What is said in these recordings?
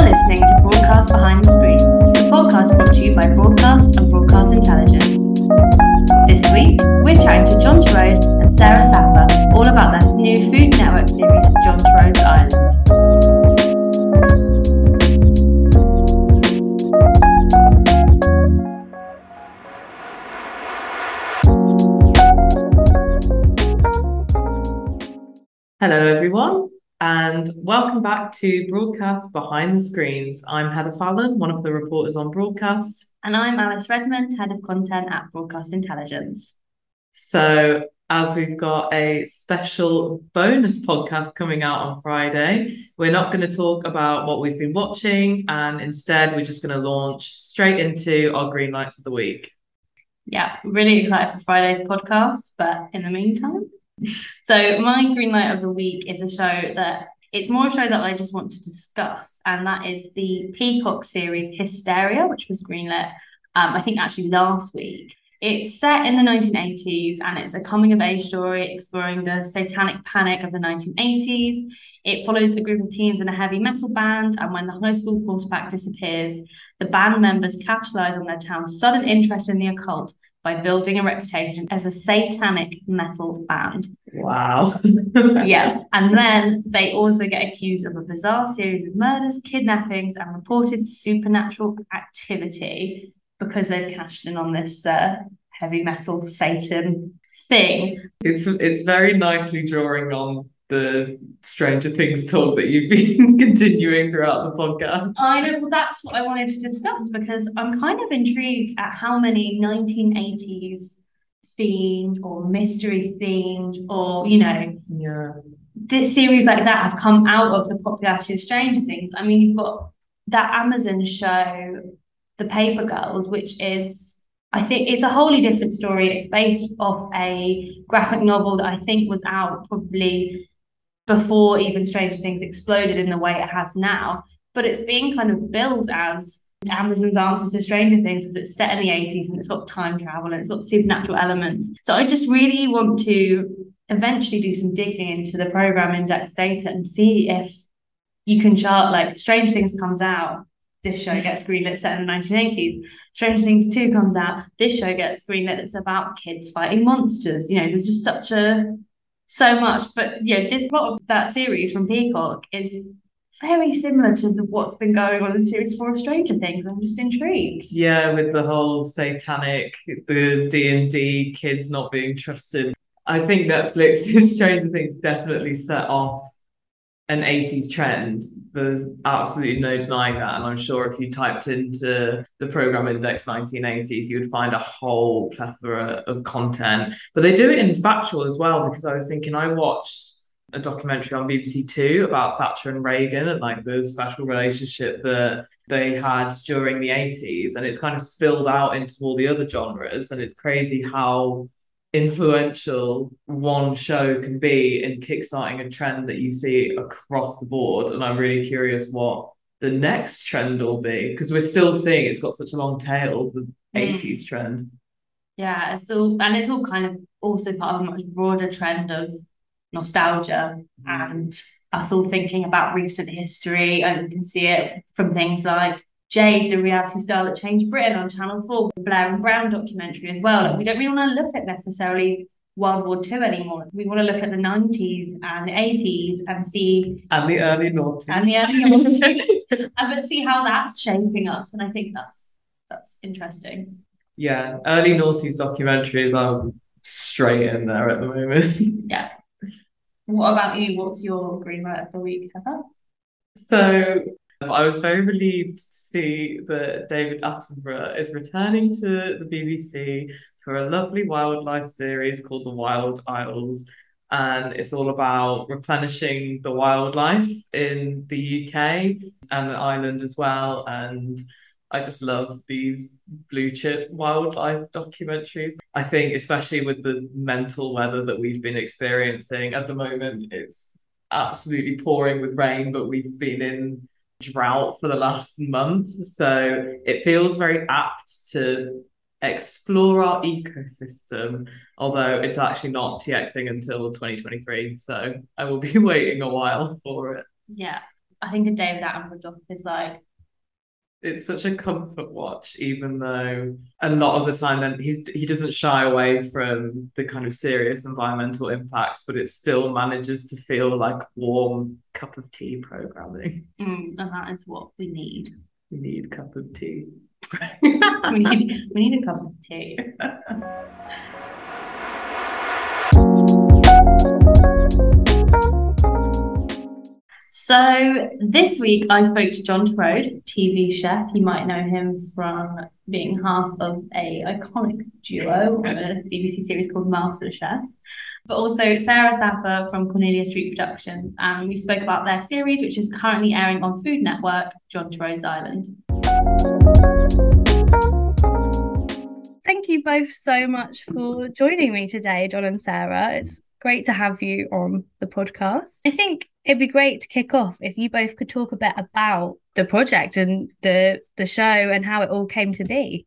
listening to Broadcast Behind the Screens, a podcast brought to you by Broadcast and Broadcast Intelligence. This week, we're chatting to John Torode and Sarah Sapper all about their new Food Network series, John Torode's Island. Hello, everyone, and welcome back to Broadcast Behind the Screens. I'm Heather Fallon, one of the reporters on Broadcast. And I'm Alice Redmond, Head of Content at Broadcast Intelligence. So, as we've got a special bonus podcast coming out on Friday, we're not going to talk about what we've been watching, and instead, we're just going to launch straight into our green lights of the week. Yeah, really excited for Friday's podcast, but in the meantime, so my green light of the week is a show that it's more a show that I just want to discuss, and that is the Peacock series Hysteria, which was greenlit, um, I think actually last week. It's set in the 1980s and it's a coming of age story exploring the satanic panic of the 1980s. It follows a group of teens in a heavy metal band, and when the high school quarterback disappears, the band members capitalize on their town's sudden interest in the occult by building a reputation as a satanic metal band. Wow. yeah. And then they also get accused of a bizarre series of murders, kidnappings, and reported supernatural activity because they've cashed in on this uh, heavy metal Satan thing. It's it's very nicely drawing on the Stranger Things talk that you've been continuing throughout the podcast. I know, well, that's what I wanted to discuss because I'm kind of intrigued at how many 1980s themed or mystery themed or, you know, Yeah. this series like that have come out of the popularity of Stranger Things. I mean, you've got that Amazon show, The Paper Girls, which is I think it's a wholly different story. It's based off a graphic novel that I think was out probably before even Stranger Things exploded in the way it has now. But it's being kind of billed as Amazon's answer to Stranger Things because it's set in the 80s and it's got time travel and it's got supernatural elements. So I just really want to eventually do some digging into the program index data and see if you can chart like Stranger Things comes out, this show gets greenlit set in the 1980s. Stranger Things 2 comes out, this show gets greenlit. It's about kids fighting monsters. You know, there's just such a so much. But yeah, the plot of that series from Peacock is very similar to the, what's been going on in series four of Stranger Things. I'm just intrigued. Yeah, with the whole satanic, the D and D kids not being trusted. I think Netflix's Stranger Things definitely set off an 80s trend. There's absolutely no denying that. And I'm sure if you typed into the program index 1980s, you would find a whole plethora of content. But they do it in factual as well, because I was thinking I watched a documentary on BBC Two about Thatcher and Reagan and like the special relationship that they had during the 80s. And it's kind of spilled out into all the other genres. And it's crazy how influential one show can be in kickstarting a trend that you see across the board. And I'm really curious what the next trend will be because we're still seeing it's got such a long tail, the Mm. 80s trend. Yeah, it's all and it's all kind of also part of a much broader trend of nostalgia and us all thinking about recent history. And you can see it from things like Jade, the reality star that changed Britain on Channel 4, Blair and Brown documentary as well. Like we don't really want to look at necessarily World War II anymore. We want to look at the 90s and the 80s and see And the early noughties. and the early noughties, and but see how that's shaping us. And I think that's that's interesting. yeah, early noughties documentaries are straight in there at the moment. Yeah. What about you? What's your green light of the week, Heather? So I was very relieved to see that David Attenborough is returning to the BBC for a lovely wildlife series called The Wild Isles. And it's all about replenishing the wildlife in the UK and Ireland as well. And I just love these blue chip wildlife documentaries. I think, especially with the mental weather that we've been experiencing at the moment, it's absolutely pouring with rain, but we've been in drought for the last month. So it feels very apt to explore our ecosystem, although it's actually not TXing until 2023. So I will be waiting a while for it. Yeah. I think a David Attenborough doc is like it's such a comfort watch, even though a lot of the time then he's he doesn't shy away from the kind of serious environmental impacts, but it still manages to feel like warm cup of tea programming. mm, and that is what we need. We need cup of tea. we need we need a cup of tea. So this week I spoke to John Torode, TV chef. You might know him from being half of a iconic duo on a BBC series called Master Chef. But also Sarah Zappa from Cornelia Street Productions, and we spoke about their series, which is currently airing on Food Network, John Torode's Island. Thank you both so much for joining me today, John and Sarah. It's great to have you on the podcast. I think it'd be great to kick off if you both could talk a bit about the project and the the show and how it all came to be.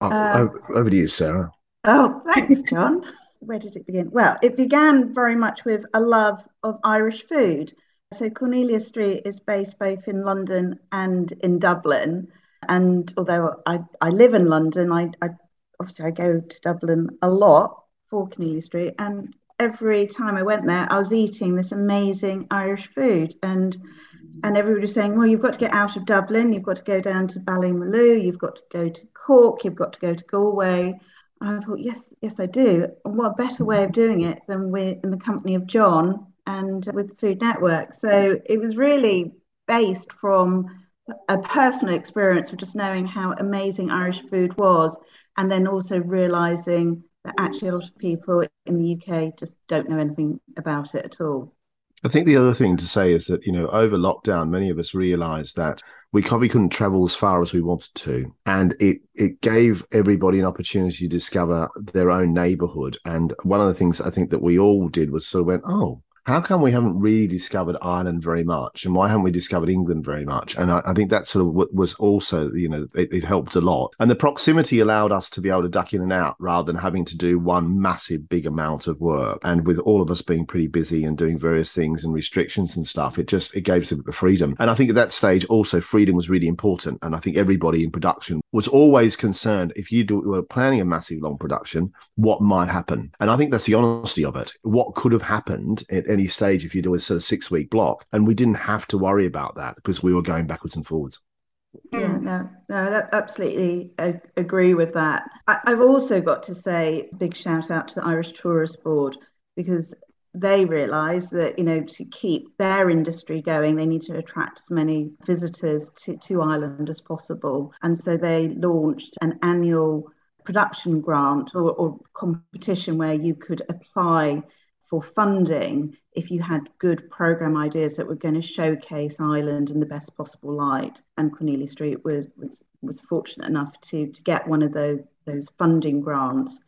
Oh, uh, over to you, Sarah. Oh, thanks, John. Where did it begin? Well, it began very much with a love of Irish food. So Cornelia Street is based both in London and in Dublin. And although I, I live in London, I, I obviously I go to Dublin a lot for Cornelia Street. And every time I went there, I was eating this amazing Irish food. And mm. and everybody was saying, well, you've got to get out of Dublin, you've got to go down to Ballymaloe, you've got to go to Cork, you've got to go to Galway. And I thought, yes, yes, I do. And what better way of doing it than we're in the company of John and with Food Network. So it was really based from a personal experience of just knowing how amazing Irish food was, and then also realizing that actually a lot of people in the UK just don't know anything about it at all. I think the other thing to say is that, you know, over lockdown, many of us realized that we probably couldn't travel as far as we wanted to. And it, it gave everybody an opportunity to discover their own neighborhood. And one of the things I think that we all did was sort of went, oh, how come we haven't really discovered Ireland very much, and why haven't we discovered England very much? And I, I think that sort of was also, you know, it, it, helped a lot. And the proximity allowed us to be able to duck in and out rather than having to do one massive big amount of work. And with all of us being pretty busy and doing various things and restrictions and stuff, it just it gave us a bit of freedom. And I think at that stage also freedom was really important. And I think everybody in production was always concerned if you do, were planning a massive long production, what might happen? And I think that's the honesty of it. What could have happened at any stage if you do a sort of six week block. And we didn't have to worry about that because we were going backwards and forwards. Yeah, no, no, I absolutely agree with that. I, have also got to say, big shout out to the Irish Tourist Board because they realise that you know to keep their industry going, they need to attract as many visitors to, to Ireland as possible, and so they launched an annual production grant or, or competition where you could apply for funding if you had good program ideas that were going to showcase Ireland in the best possible light. And Cornelia Street was was, was fortunate enough to to get one of those those funding grants.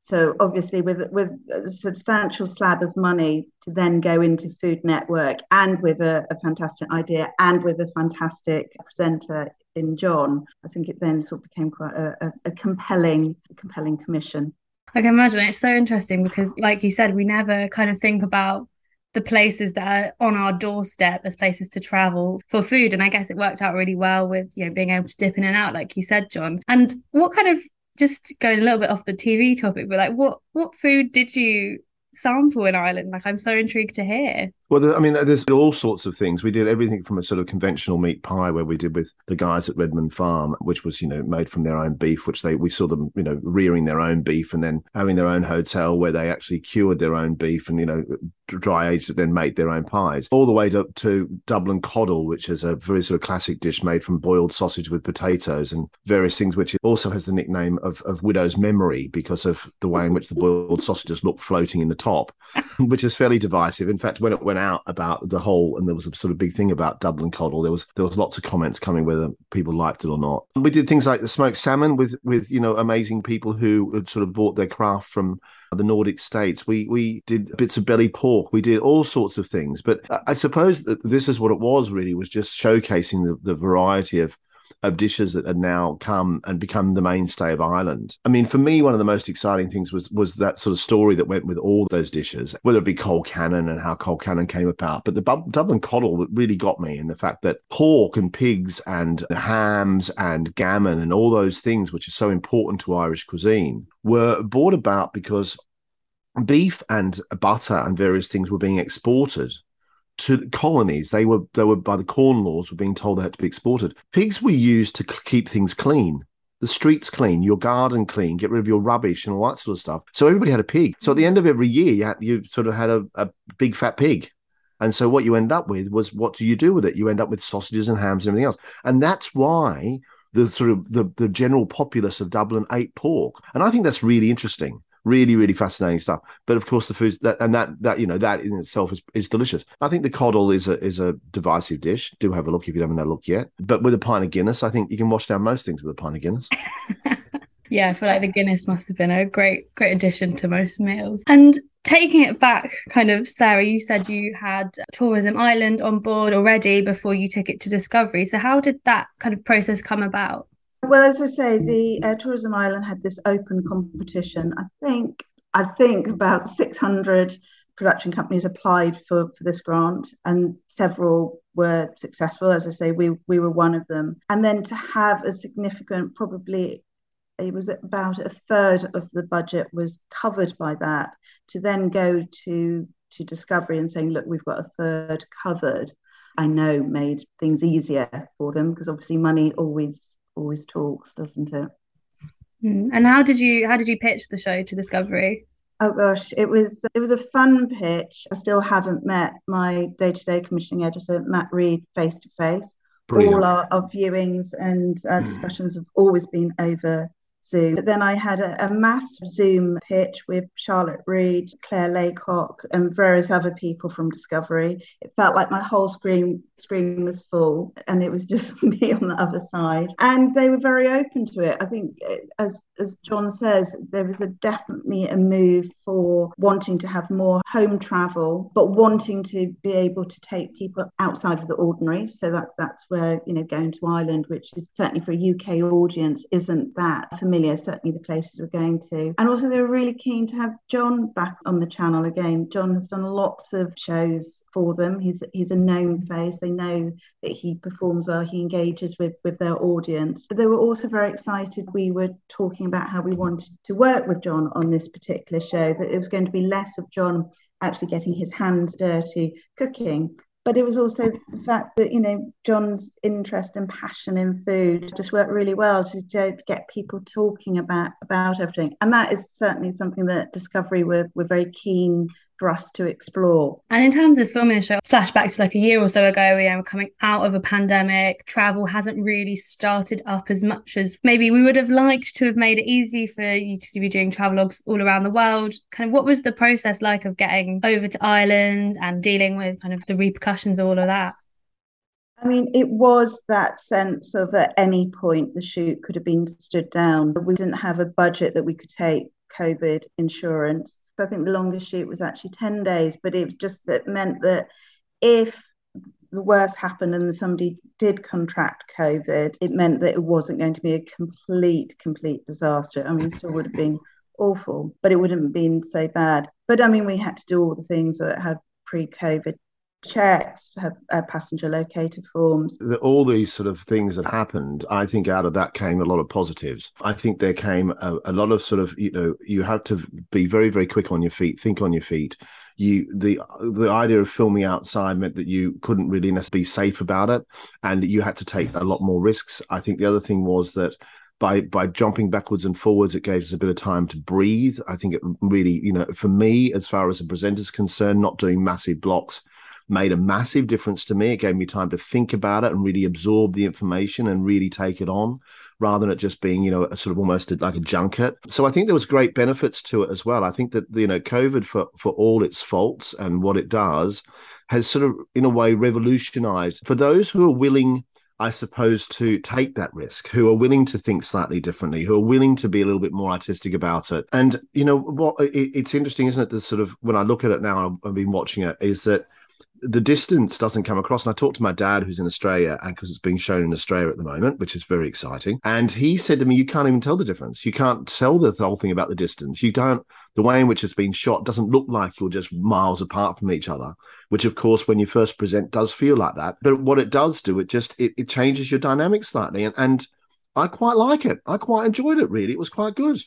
So obviously, with with a substantial slab of money to then go into Food Network, and with a, a fantastic idea, and with a fantastic presenter in John, I think it then sort of became quite a, a, a compelling, compelling commission. I can imagine it's so interesting because, like you said, we never kind of think about the places that are on our doorstep as places to travel for food. And I guess it worked out really well with, you know, being able to dip in and out, like you said, John. And what kind of just going a little bit off the TV topic, but like what what food did you sample in Ireland? Like I'm so intrigued to hear. Well, I mean, uh, there's all sorts of things. We did everything from a sort of conventional meat pie, where we did with the guys at Redmond Farm, which was you know made from their own beef, which they we saw them you know rearing their own beef and then having their own hotel where they actually cured their own beef and you know dry aged it, then make their own pies. All the way to, to Dublin coddle, which is a very sort of classic dish made from boiled sausage with potatoes and various things, which also has the nickname of of widow's memory because of the way in which the boiled sausages look floating in the top, which is fairly divisive. In fact, when it went out about the whole, and there was a sort of big thing about Dublin coddle. There was there was lots of comments coming whether people liked it or not. We did things like the smoked salmon with with you know amazing people who had sort of bought their craft from the Nordic states. We we did bits of belly pork. We did all sorts of things. But I suppose that this is what it was really was just showcasing the, the variety of of dishes that had now come and become the mainstay of Ireland. I mean, for me, one of the most exciting things was was that sort of story that went with all those dishes, whether it be Colcannon and how Colcannon came about. But the Dublin coddle that really got me in the fact that pork and pigs and hams and gammon and all those things, which are so important to Irish cuisine, were brought about because beef and butter and various things were being exported to colonies. They were they were by the corn laws were being told they had to be exported. Pigs were used to keep things clean. The streets clean, your garden clean, get rid of your rubbish and all that sort of stuff. So everybody had a pig. So at the end of every year, you, had, you sort of had a, a big fat pig. And so what you end up with was what do you do with it? You end up with sausages and hams and everything else. And that's why the sort of the, the general populace of Dublin ate pork. And I think that's really interesting really really fascinating stuff. But of course the food that and that that you know that in itself is, is delicious. I think the coddle is a is a divisive dish. Do have a look if you haven't had a look yet. But with a pint of guinness i think you can wash down most things with a pint of guinness. Yeah i feel like the guinness must have been a great great addition to most meals. And taking it back kind of sarah you said you had Tourism Ireland on board already before you took it to discovery. So how did that kind of process come about well, as I say, the uh, Tourism Ireland had this open competition. I think I think about 600 production companies applied for, for this grant, and several were successful. As I say, we we were one of them. And then to have a significant, probably it was about a third of the budget was covered by that. To then go to to Discovery and saying, look, we've got a third covered. I know made things easier for them because obviously money always always talks, doesn't it? Mm. And how did you how did you pitch the show to Discovery? Oh gosh, it was it was a fun pitch. I still haven't met my day to day commissioning editor Matt Reed face to face. All our, our viewings and uh, discussions have always been over Zoom. But then I had a, a mass Zoom pitch with Charlotte Reed, Claire Laycock, and various other people from Discovery. It felt like my whole screen screen was full, and it was just me on the other side. And they were very open to it. I think, eh, as as John says, there was a definitely a move for wanting to have more home travel, but wanting to be able to take people outside of the ordinary. So that that's where you know going to Ireland, which is certainly for a UK audience, isn't that. Certainly the places we're going to, and also they were really keen to have John back on the channel again. John has done lots of shows for them. He's he's a known face. They know that he performs well. He engages with with their audience. But they were also very excited. We were talking about how we wanted to work with John on this particular show, that it was going to be less of John actually getting his hands dirty cooking. But it was also the fact that, you know, John's interest and passion in food just worked really well to, to get people talking about about everything. And that is certainly something that Discovery were, were very keen for us to explore. And in terms of filming the show, flashback to like a year or so ago, we are coming out of a pandemic. Travel hasn't really started up as much as maybe we would have liked to have made it easy for you to be doing travelogues all around the world. Kind of what was the process like of getting over to Ireland and dealing with kind of the repercussions of all of that? I mean, it was that sense of at any point the shoot could have been stood down. We didn't have a budget that we could take COVID insurance. I think the longest shoot was actually 10 days, but it was just that meant that if the worst happened and somebody did contract COVID, it meant that it wasn't going to be a complete, complete disaster. I mean, it still would have been awful, but it wouldn't have been so bad. But I mean, we had to do all the things that had pre COVID checks, have uh, passenger locator forms. The, all these sort of things that happened, I think out of that came a lot of positives. I think there came a, a, lot of sort of, you know, you had to be very, very quick on your feet, think on your feet. You the the idea of filming outside meant that you couldn't really be safe about it, and you had to take a lot more risks. I think the other thing was that by by jumping backwards and forwards, it gave us a bit of time to breathe. I think it really, you know, for me, as far as a presenter's concerned, not doing massive blocks made a massive difference to me. It gave me time to think about it and really absorb the information and really take it on rather than it just being, you know, a sort of almost like a junket. So I think there was great benefits to it as well. I think that, you know, COVID for, for all its faults and what it does has sort of, in a way, revolutionized for those who are willing I suppose, to take that risk, who are willing to think slightly differently, who are willing to be a little bit more artistic about it. And, you know, what it, it's interesting, isn't it? The sort of, when I look at it now, I've been watching it, is that the distance doesn't come across. And I talked to my dad, who's in Australia, and because it's being shown in Australia at the moment, which is very exciting. And he said to me, "You can't even tell the difference. You can't tell the whole thing about the distance. You don't. The way in which it's been shot doesn't look like you're just miles apart from each other. Which, of course, when you first present, does feel like that. But what it does do, it just it, it changes your dynamic slightly, and, and I quite like it. I quite enjoyed it. Really, it was quite good.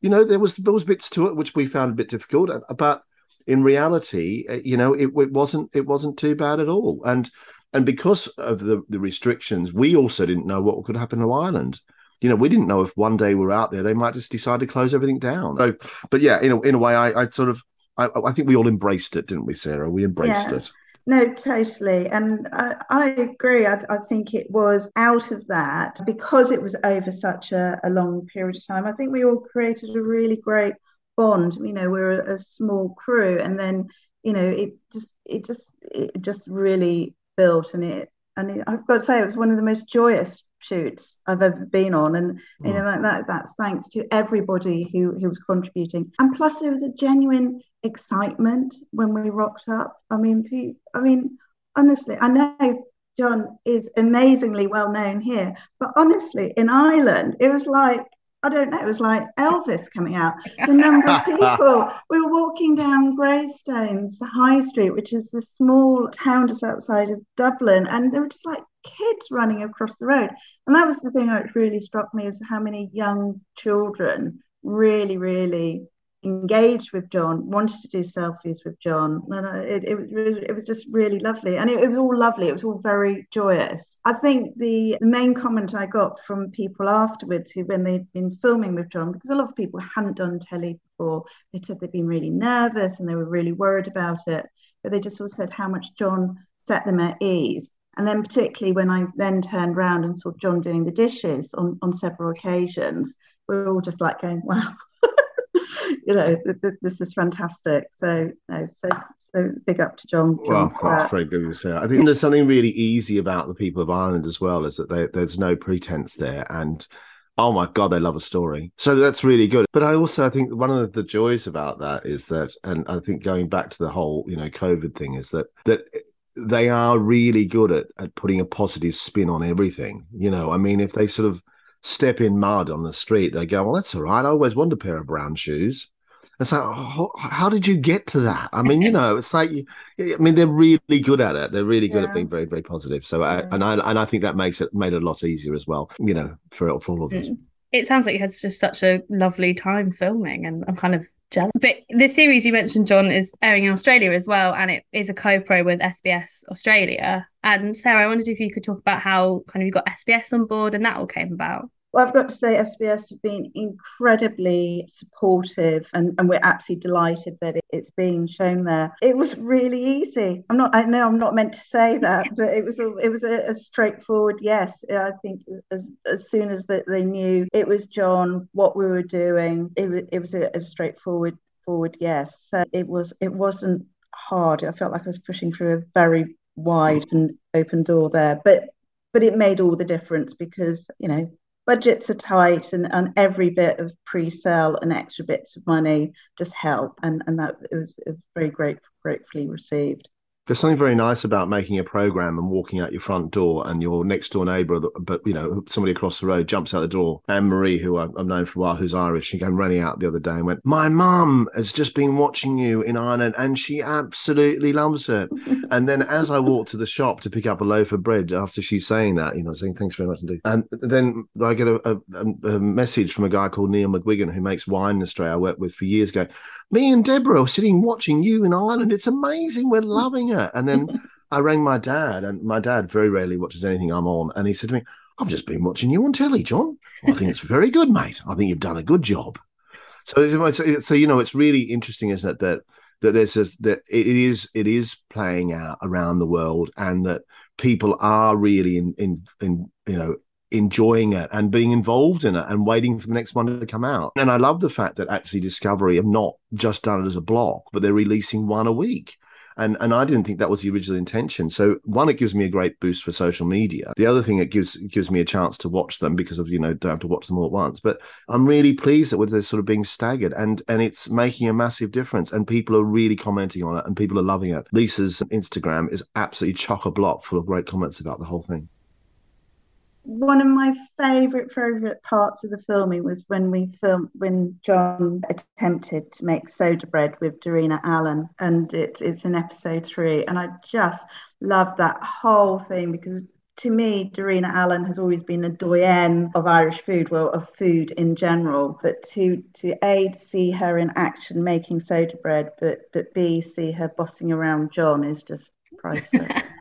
You know, there was there was bits to it which we found a bit difficult, uh, but in reality, uh, you know, it, it wasn't it wasn't too bad at all. And and because of the the restrictions, we also didn't know what could happen to Ireland. You know, we didn't know if one day we're out there, they might just decide to close everything down. So, but yeah, in a, in a way, I, I sort of, I, I think we all embraced it, didn't we, Sarah? We embraced yeah. it. No, totally. And I, I agree. I, I, think it was out of that because it was over such a, a, long period of time. I think we all created a really great bond you know we're a, a small crew and then you know it just it just it just really built and it and it, I've got to say it was one of the most joyous shoots I've ever been on and you know mm. like that that's thanks to everybody who who was contributing. And plus there was a genuine excitement when we rocked up. I mean I mean honestly I know John is amazingly well known here but honestly in Ireland it was like I don't know, it was like Elvis coming out. The number of people. we were walking down Greystones High Street, which is a small town just outside of Dublin, and there were just like kids running across the road. And that was the thing that really struck me is how many young children really, really engaged with John, wanted to do selfies with John. And it, it, was, it was just really lovely. And it, it, was all lovely. It was all very joyous. I think the main comment I got from people afterwards who, when they'd been filming with John, because a lot of people hadn't done telly before, they said they'd been really nervous and they were really worried about it. But they just all said how much John set them at ease. And then, particularly when I then turned around and saw John doing the dishes on, on several occasions, we were all just like going, wow, you know, th- th- this is fantastic. So, no, so so big up to John. John well, that's very good to say. I think there's something really easy about the people of Ireland as well, is that they, there's no pretense there, and oh my god, they love a story. So that's really good. But I also I think one of the joys about that is that, and I think going back to the whole you know COVID thing is that that they are really good at at putting a positive spin on everything. You know, I mean, if they sort of step in mud on the street, they go, "Well, that's all right. I always wanted a pair of brown shoes." It's like, oh, how did you get to that? I mean, you know, it's like, I mean, they're really good at it. They're really good yeah. at being very, very positive. So, I, and I and I think that makes it made it a lot easier as well. You know, for for all of us. Mm. It sounds like you had just such a lovely time filming, and I'm kind of jealous. But the series you mentioned, John, is airing in Australia as well, and it is a co-pro with SBS Australia. And Sarah, I wondered if you could talk about how kind of you got SBS on board and that all came about. Well, I've got to say, SBS have been incredibly supportive, and, and we're absolutely delighted that it, it's being shown there. It was really easy. I'm not. I know I'm not meant to say that, but it was a it was a, a straightforward yes. I think as as soon as that they knew it was John, what we were doing, it, it was a, a straightforward forward yes. So it was it wasn't hard. I felt like I was pushing through a very wide and open door there, but but it made all the difference because you know budgets are tight and, and every bit of pre-sale and extra bits of money just help. And, and that it was, it was very great, gratefully received there's something very nice about making a program and walking out your front door and your next door neighbor but you know somebody across the road jumps out the door. Anne marie who i've known for a while who's irish she came running out the other day and went my mum has just been watching you in ireland and she absolutely loves it. And then as i walked to the shop to pick up a loaf of bread after she's saying that you know saying thanks very much indeed. And then i get a, a, a message from a guy called neil mcguigan who makes wine in australia. I worked with for years ago me and deborah are sitting watching you in ireland it's amazing we're loving it and then I rang my dad, and my dad very rarely watches anything I'm on. And he said to me, I've just been watching you on telly, John. I think it's very good, mate. I think you've done a good job. So, so you know, it's really interesting, isn't it, that that there's a that it is it is playing out around the world, and that people are really in in in you know enjoying it and being involved in it and waiting for the next one to come out. And I love the fact that actually Discovery have not just done it as a block, but they're releasing one a week and and I didn't think that was the original intention. So one, it gives me a great boost for social media. The other thing, it gives it gives me a chance to watch them because of you know don't have to watch them all at once. But I'm really pleased that with this sort of being staggered, and and it's making a massive difference, and people are really commenting on it, and people are loving it. Lisa's Instagram is absolutely chock a block full of great comments about the whole thing one of my favorite favorite parts of the filming was when we filmed when John attempted to make soda bread with Darina Allen, and it's it's in episode three, and I just love that whole thing because to me, Darina Allen has always been a doyen of Irish food, well, of food in general. But to to a see her in action making soda bread, but but b see her bossing around John is just priceless.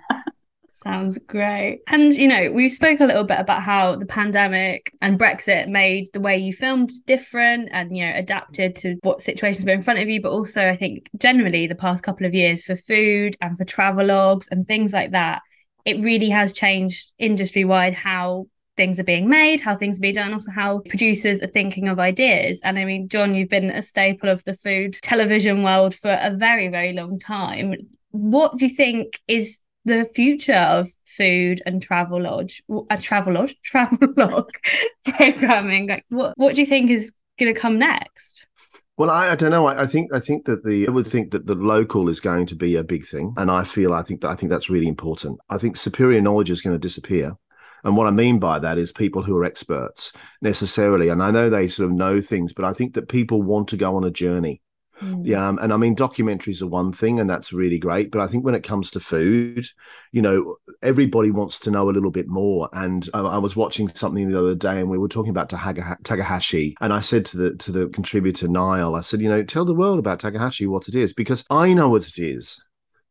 Sounds great. And, you know, we spoke a little bit about how the pandemic and Brexit made the way you filmed different and, you know, adapted to what situations were in front of you. But also, I think generally the past couple of years for food and for travelogues and things like that, it really has changed industry wide how things are being made, how things are being done, also how producers are thinking of ideas. And I mean, John, you've been a staple of the food television world for a very, very long time. What do you think is the future of food and travel lodge, a travel lodge, travel log programming. Like, what what do you think is going to come next? Well, I, I, don't know. I, I, think I think that the I would think that the local is going to be a big thing, and I feel I think that I think that's really important. I think superior knowledge is going to disappear. And what I mean by that is people who are experts necessarily. And I know they sort of know things, but I think that people want to go on a journey. Mm. Yeah, um, and I mean documentaries are one thing, and that's really great. But I think when it comes to food, you know, everybody wants to know a little bit more. And I, was watching something the other day, and we were talking about Takahashi, and I said to the to the contributor Niall, I said, you know, tell the world about Takahashi what it is, because I know what it is,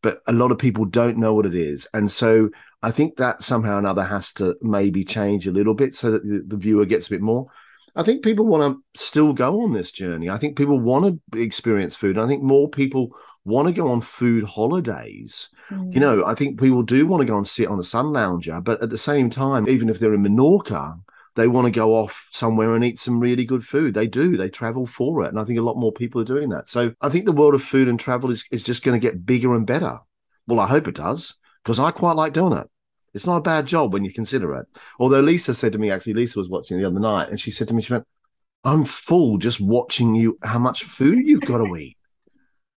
but a lot of people don't know what it is, and so I think that somehow or another has to maybe change a little bit so that the viewer gets a bit more. I think people want to still go on this journey. I think people want to experience food. I think more people want to go on food holidays. Mm. You know, I think people do want to go and sit on a sun lounger, but at the same time, even if they're in Menorca, they want to go off somewhere and eat some really good food. They do. They travel for it. And I think a lot more people are doing that. So I think the world of food and travel is, is just going to get bigger and better. Well, I hope it does, because I quite like doing it. It's not a bad job when you consider it. Although Lisa said to me, actually, Lisa was watching the other night, and she said to me, she went, I'm full just watching you how much food you've got to eat.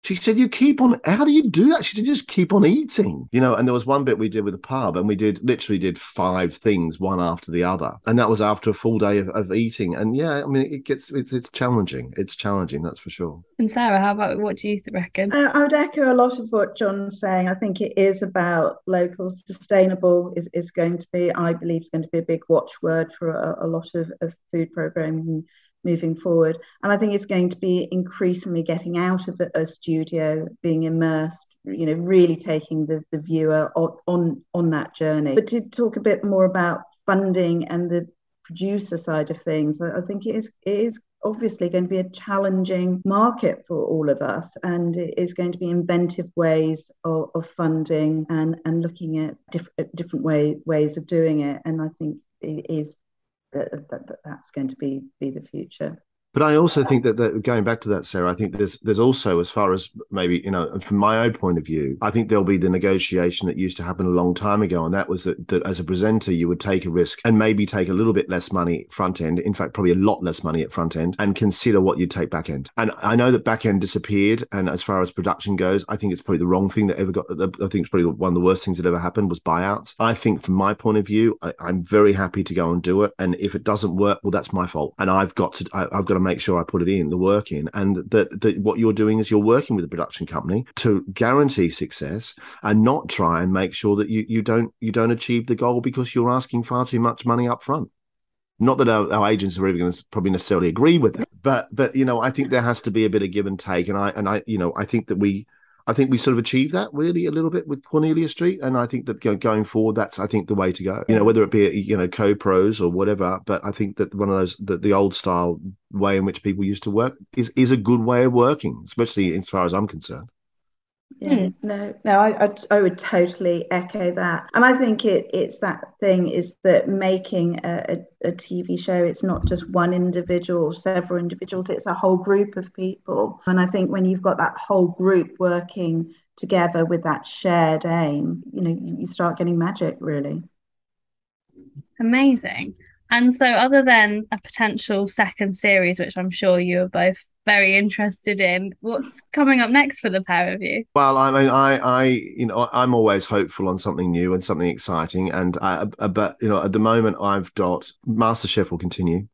She said, You keep on, how do you do that? She said, Just keep on eating, you know. And there was one bit we did with the pub, and we did literally did five things one after the other. And that was after a full day of, of eating. And yeah, I mean, it gets, it's, it's challenging. It's challenging, that's for sure. And Sarah, how about what do you reckon? Uh, I would echo a lot of what John's saying. I think it is about local sustainable, is, is going to be, I believe, is going to be a big watchword for a, a lot of, of food programming moving forward. And I think it's going to be increasingly getting out of a, studio, being immersed, you know, really taking the, the viewer on, on, on that journey. But to talk a bit more about funding and the producer side of things, I, I think it is it is obviously going to be a challenging market for all of us and it is going to be inventive ways of, of funding and and looking at diff- different way, ways of doing it and i think it is that, that, that's going to be be the future. But I also think that, that going back to that, Sarah, I think there's there's also as far as maybe you know from my own point of view, I think there'll be the negotiation that used to happen a long time ago, and that was that, that as a presenter you would take a risk and maybe take a little bit less money front end, in fact probably a lot less money at front end, and consider what you'd take back end. And I know that back end disappeared, and as far as production goes, I think it's probably the wrong thing that ever got. I think it's probably one of the worst things that ever happened was buyouts. I think from my point of view, I, am very happy to go and do it, and if it doesn't work, well that's my fault, and I've got to I, I've got to make sure I put it in the work in, and that, that what you're doing is you're working with a production company to guarantee success and not try and make sure that you you don't you don't achieve the goal because you're asking far too much money up front. Not that our, our agents are even going to probably necessarily agree with that, but but you know I think there has to be a bit of give and take, and I and I you know I think that we I think we sort of achieved that really a little bit with Cornelia Street, and I think that going forward, that's I think the way to go. You know, whether it be you know co-pros or whatever, but I think that one of those the, the old style way in which people used to work is is a good way of working, especially as far as I'm concerned. Yeah, hmm. no, no, I, I, I would totally echo that, and I think it it's that thing is that making a, a, a TV show, it's not just one individual, several individuals, it's a whole group of people, and I think when you've got that whole group working together with that shared aim, you know, you start getting magic really. Amazing. And so, other than a potential second series, which I'm sure you are both very interested in, what's coming up next for the pair of you? Well, I mean, I, I, you know, I'm always hopeful on something new and something exciting. And I, uh, but you know, at the moment, I've got MasterChef will continue.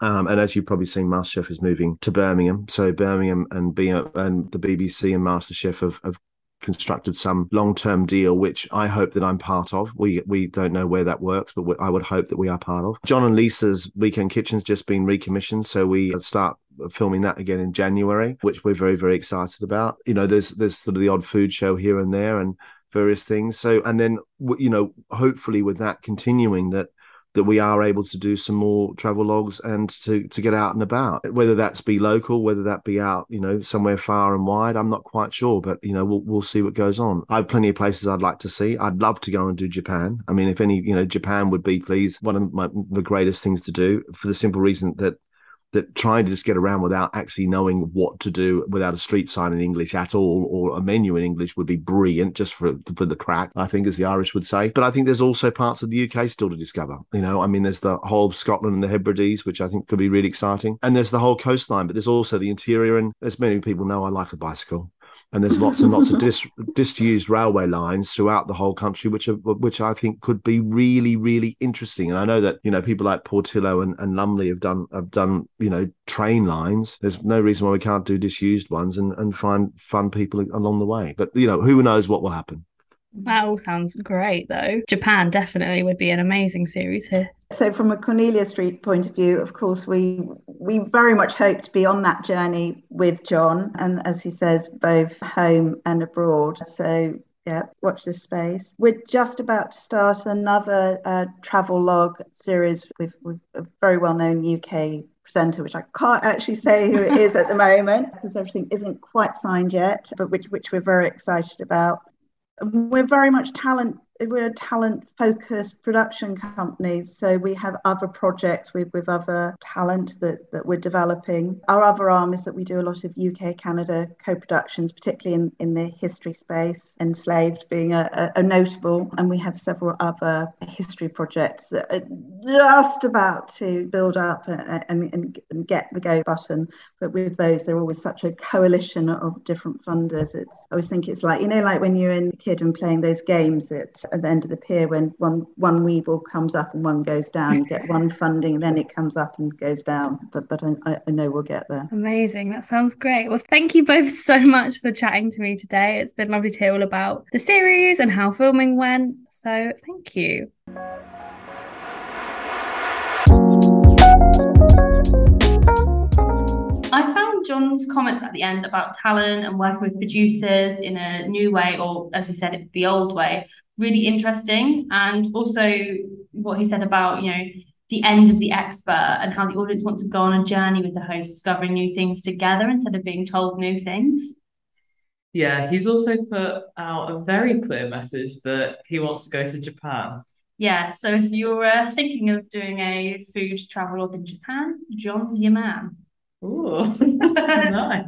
Um, and as you've probably seen, MasterChef is moving to Birmingham. So Birmingham and being and the BBC and MasterChef have, have constructed some long-term deal, which I hope that I'm part of. We we don't know where that works, but I would hope that we are part of. John and Lisa's Weekend Kitchen's just been recommissioned, so we start filming that again in January, which we're very very excited about. You know, there's there's sort of the odd food show here and there and various things. So and then you know, hopefully with that continuing that that we are able to do some more travel logs and to to get out and about. Whether that's be local whether that be out you know somewhere far and wide i'm not quite sure but you know we'll, we'll see what goes on. I have plenty of places i'd like to see. I'd love to go and do japan. I mean if any you know japan would be please one of my the greatest things to do for the simple reason that that trying to just get around without actually knowing what to do without a street sign in English at all or a menu in English would be brilliant just for for the crack, I think, as the Irish would say. But I think there's also parts of the UK still to discover. You know, I mean, there's the whole of Scotland and the Hebrides, which I think could be really exciting, and there's the whole coastline. But there's also the interior, and as many people know, I like a bicycle and there's lots and lots of dis, disused railway lines throughout the whole country, which are which I think could be really really interesting. And I know that you know people like Portillo and, and Lumley have done have done you know train lines. There's no reason why we can't do disused ones and and find fun people along the way. But you know who knows what will happen. That all sounds great, though. Japan definitely would be an amazing series here. So, from a Cornelia Street point of view, of course, we we very much hope to be on that journey with John, and as he says, both home and abroad. So, yeah, watch this space. We're just about to start another uh, travel log series with, with a very well known UK presenter, which I can't actually say who it is at the moment because everything isn't quite signed yet, but which, which we're very excited about we're very much talent we're a talent focused production company so we have other projects with, with other talent that, that we're developing. Our other arm is that we do a lot of uk canada co-productions particularly in, in the history space enslaved being a, a, a notable and we have several other history projects that are just about to build up and, and, and get the go button. But with those they're always such a coalition of different funders. It's i always think it's like you know like when you're in a kid and playing those games at at the end of the pier when one one weevil comes up and one goes down. You get one funding, then it comes up and goes down. But but I, I know we'll get there. Amazing. That sounds great. Well, thank you both so much for chatting to me today. It's been lovely to hear all about the series and how filming went. So thank you. John's comments at the end about talent and working with producers in a new way, or as he said, the old way, really interesting. And also what he said about, you know, the end of the expert and how the audience wants to go on a journey with the host, discovering new things together instead of being told new things. Yeah, he's also put out a very clear message that he wants to go to Japan. Yeah, so if you're uh, thinking of doing a food travel up in Japan, John's your man. Oh, nice.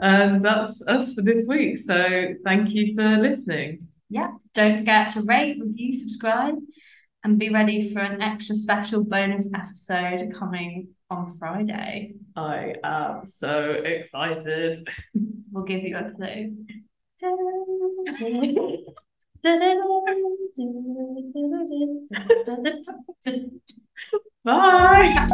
And that's us for this week. So thank you for listening. Yeah, don't forget to rate, review, subscribe, and be ready for an extra special bonus episode coming on Friday. I am so excited. We'll give you a clue. Bye.